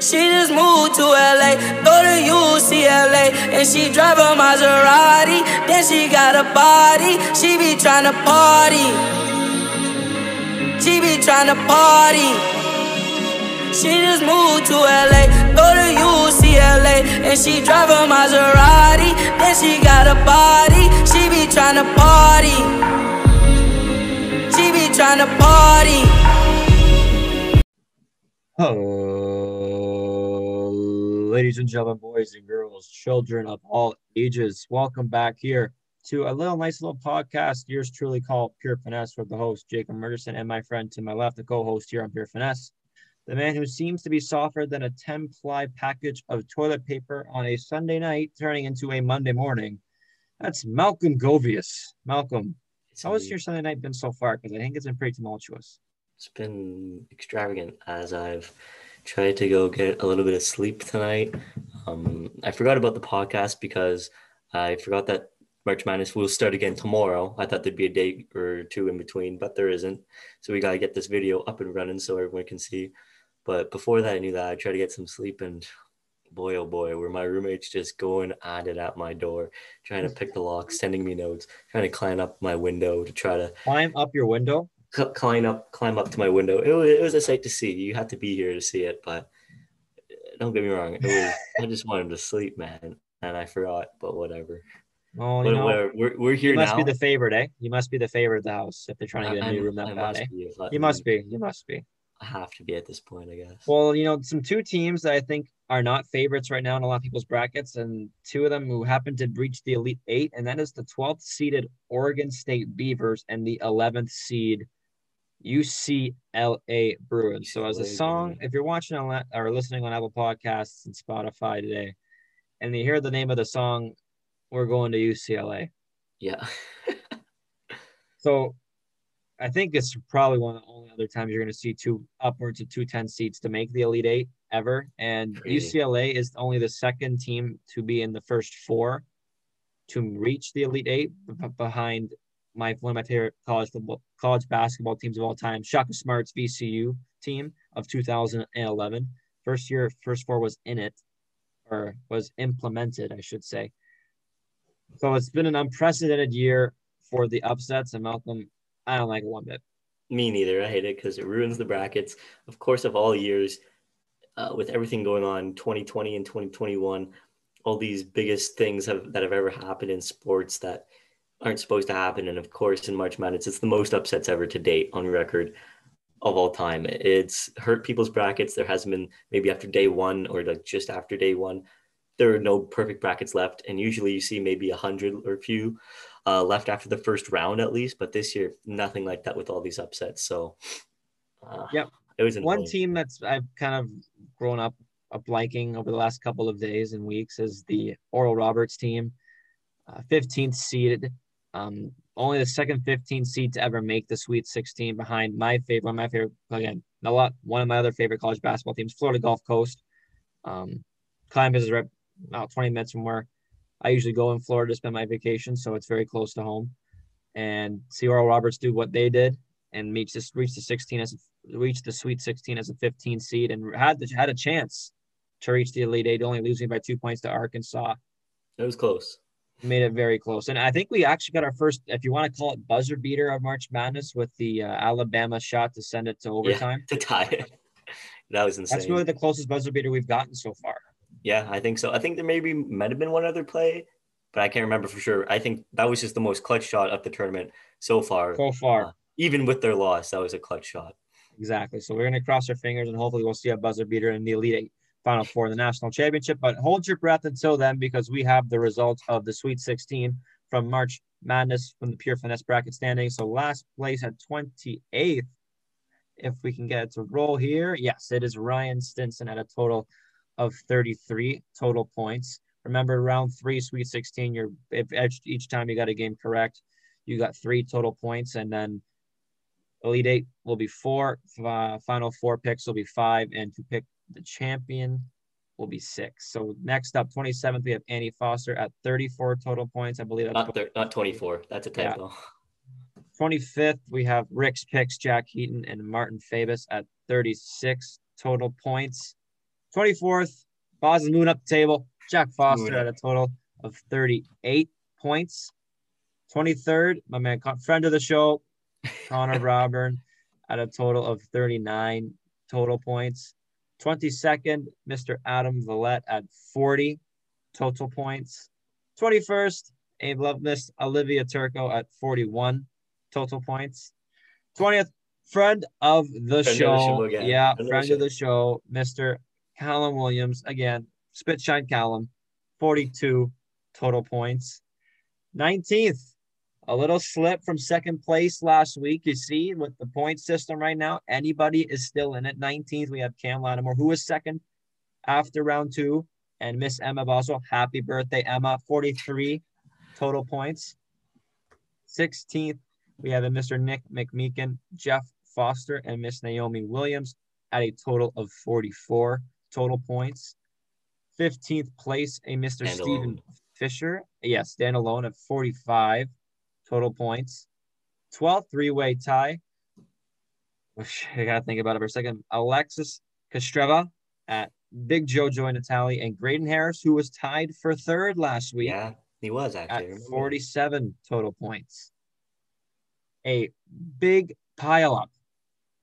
She just moved to LA, go to UCLA, and she drive a Maserati. Then she got a body, she be tryna party. She be tryna party. She just moved to LA, go to UCLA, and she drive a Maserati. Then she got a body, she be tryna party. She be tryna party. Hello, ladies and gentlemen, boys and girls, children of all ages. Welcome back here to a little nice little podcast. Yours truly called Pure Finesse with the host Jacob Murderson and my friend to my left, the co-host here on Pure Finesse, the man who seems to be softer than a 10-ply package of toilet paper on a Sunday night, turning into a Monday morning. That's Malcolm Govius. Malcolm, how has your Sunday night been so far? Because I think it's been pretty tumultuous. It's been extravagant as I've tried to go get a little bit of sleep tonight. Um, I forgot about the podcast because I forgot that March Madness will start again tomorrow. I thought there'd be a day or two in between, but there isn't. So we got to get this video up and running so everyone can see. But before that, I knew that I tried to get some sleep, and boy, oh boy, were my roommates just going at it at my door, trying to pick the lock, sending me notes, trying to climb up my window to try to Climb up your window. Cl- climb up climb up to my window. It was, it was a sight to see. You had to be here to see it, but don't get me wrong. It was I just wanted to sleep, man, and I forgot. But whatever. Oh, you But know, whatever. We're, we're here you must now. be the favorite, eh? You must be the favorite of the house if they're trying to get a new I- room that I bad, eh? You must be. You must be. I have to be at this point, I guess. Well, you know, some two teams that I think are not favorites right now in a lot of people's brackets, and two of them who happen to breach the Elite Eight, and that is the 12th seeded Oregon State Beavers and the 11th seed UCLA Bruins. So, as a song, if you're watching on or listening on Apple Podcasts and Spotify today, and you hear the name of the song, we're going to UCLA. yeah. So I think it's probably one of the only other times you're going to see two upwards of two ten seats to make the Elite Eight ever. And. UCLA is only the second team to be in the first four to reach the Elite Eight behind my one of my favorite college football, college basketball teams of all time, Shaka Smart's VCU team of 2011. First year, first four was in it, or was implemented, I should say. So it's been an unprecedented year for the upsets, and Malcolm, I don't like it one bit. Me neither. I hate it because it ruins the brackets. Of course, of all years, uh, with everything going on, 2020 and 2021, all these biggest things have that have ever happened in sports that aren't supposed to happen. And of course, in March Madness, it's the most upsets ever to date on record of all time. It's hurt people's brackets. There hasn't been maybe after day one or like just after day one. There are no perfect brackets left, and usually you see maybe a hundred or a few uh, left after the first round at least. But this year, nothing like that with all these upsets. So, uh, Yep. it was One annoying. team that's I've kind of grown up up liking over the last couple of days and weeks is the Oral Roberts team, uh, 15th seeded. Um, only the second 15 seed to ever make the Sweet 16 behind my favorite, one of my favorite, again, a lot, one of my other favorite college basketball teams, Florida Gulf Coast. Um, Columbus is right about 20 minutes from where I usually go in Florida to spend my vacation, so it's very close to home. And see Oral Roberts do what they did and reach this reach the 16 as reach the Sweet 16 as a 15 seed and had the, had a chance to reach the Elite Eight, only losing by two points to Arkansas. It was close. Made it very close, and I think we actually got our first, if you want to call it buzzer beater of March Madness, with the uh, Alabama shot to send it to overtime. to tie it. that was insane. That's really the closest buzzer beater we've gotten so far. yeah, I think so. I think there maybe might have been one other play, but I can't remember for sure. I think that was just the most clutch shot of the tournament so far. So far, Uh, even with their loss, that was a clutch shot. Exactly. So we're going to cross our fingers and hopefully we'll see a buzzer beater in the Elite Eight Final Four the national championship. But hold your breath until then because we have the results of the Sweet 16 from March Madness from the Pure Finesse bracket standing. So last place at 28th, if we can get it to roll here. Yes, it is Ryan Stinson at a total of 33 total points. Remember, round three, Sweet 16, you're if each, each time you got a game correct, you got three total points, and then Elite Eight will be four. Uh, final four picks will be five, and to pick the champion will be six. So next up, 27th, we have Annie Foster at 34 total points. I believe that's Not thir- not 24. That's a Yeah. typo. 25th, we have Rick's picks, Jack Heaton, and Martin Fabus at 36 total points. 24th, Boz is moving up the table. Jack Foster at a total of 38 points. 23rd, my man, friend of the show, Connor Robern at a total of 39 total points. 22nd, Mr. Adam Villette at 40 total points. 21st, Abe Love Miss Olivia Turco at 41 total points. 20th, friend of the of the show. show. Yeah, Friend of the friend show. of the show, Mr. Callum Williams. Again, spit shine Callum, 42 total points. 19th, a little slip from second place last week. You see, with the point system right now, anybody is still in it. 19th, we have Cam Lattimore, who was second after round two, and Miss Emma Boswell. Happy birthday, Emma. 43 total points. 16th, we have a Mr. Nick McMeekin, Jeff Foster, and Miss Naomi Williams at a total of 44 total points. 15th place, a Mr. Stephen. Fisher. Yes, stand alone at 45 total points. 12th three-way tie. Oh, Which I gotta think about it for a second. Alexis Kostreva at Big Jojo Natali and Graydon Harris, who was tied for third last week Yeah, he was actually. Remember. 47 total points. A big pileup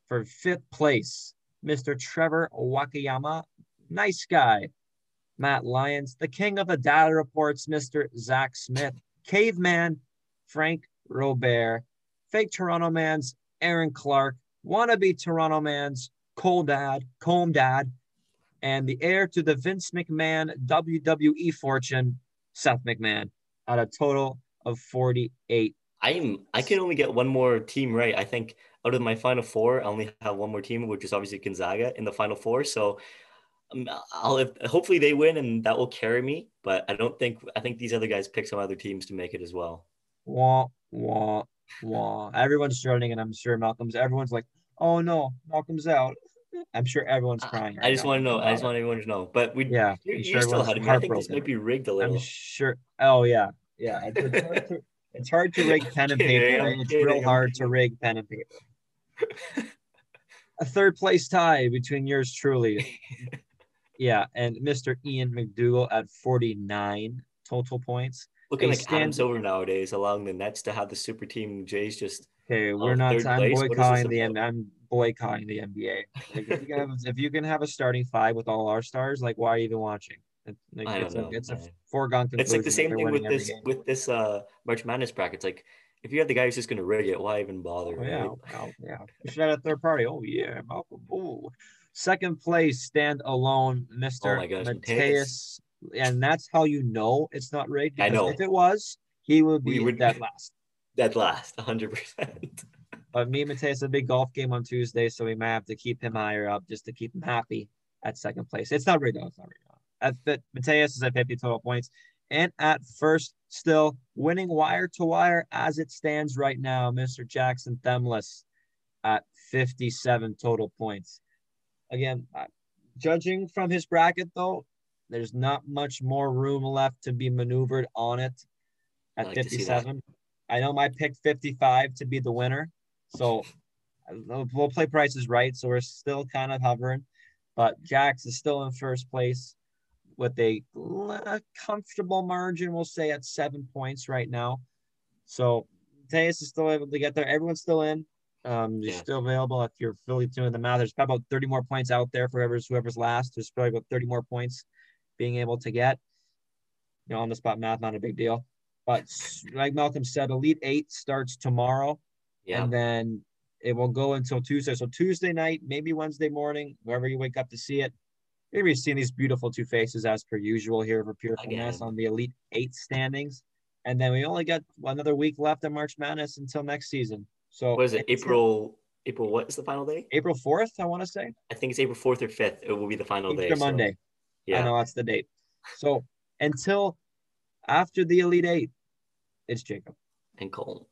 for fifth place, Mr. Trevor Wakayama. Nice guy. Matt Lyons, the king of the data reports, Mr. Zach Smith. Caveman, Frank Robert. Fake Toronto man's Aaron Clark. Wannabe Toronto man's Cole Dad, Combe Dad. And the heir to the Vince McMahon WWE fortune, Seth McMahon at a total of 48. I'm I can only get one more team right. I think out of my final four, I only have one more team, which is obviously Gonzaga in the final four. So um, I'll if, hopefully they win and that will carry me. But I don't think I think these other guys pick some other teams to make it as well. Wah, wah, wah. Everyone's starting, and I'm sure Malcolm's, everyone's like, oh no, Malcolm's out. I'm sure everyone's crying. I, I just want to know. I just uh, want everyone to know. But we Yeah, you're sure still of me. I think this might be rigged a little. I'm sure. Oh, yeah. Yeah. It's, it's, hard, to, it's hard to rig pen and paper. I'm It's kidding, real I'm hard to rig pen and paper. A third place tie between yours truly. Yeah, and Mr. Ian McDougal at 49 total points. Looking like Adam stand- Silver nowadays, allowing the Nets to have the super team. Jay's just Okay, we're Oh, not. I'm place? What is this boycotting the. about? I'm boycotting the NBA. Like, if, you can have, if you can have a starting five with all our stars, like why are you even watching? It, like, I it's don't a, know, it's a foregone conclusion. it's like the same thing with this game. with this uh March Madness bracket. It's like if you have the guy who's just gonna rig it, why even bother? Oh, yeah, right? well, yeah. We should have a third party. Oh yeah, Malcolm. Oh, second place, stand alone, Mister Oh my gosh, Mateus, and that's how you know it's not rigged. I know. If it was, he would be We would- dead last. That last, hundred percent. But me and Mateus a big golf game on Tuesday, so we might have to keep him higher up just to keep him happy at second place. It's not rigged. though. It's not rigged. At fit, Mateus is at 50 total points. And at first, still winning wire to wire as it stands right now, Mr. Jackson Themless at 57 total points. Again, judging from his bracket, though, there's not much more room left to be maneuvered on it at like to see that. 57. I know my pick 55 to be the winner. So we'll play prices right. So we're still kind of hovering, but Jax is still in first place with a comfortable margin, we'll say at seven points right now. So Tejas is still able to get there. Everyone's still in. Um, you're Yeah. still available if you're fully tuned doing the math. There's probably about 30 more points out there for whoever's whoever's last. There's probably about 30 more points being able to get. You know, on the spot math, not a big deal. But like Malcolm said, Elite Eight starts tomorrow Yeah, and then it will go until Tuesday. So Tuesday night, maybe Wednesday morning, wherever you wake up to see it. Maybe you're seeing these beautiful two faces as per usual here for Pure Finesse on the Elite Eight standings. And then we only got another week left of March Madness until next season. So what is it? April. April. What is the final day? April 4th, I want to say. I think it's April fourth or fifth. It will be the final day. Easter Monday. I know that's the date. So until after the Elite Eight, it's Jacob. and Cole.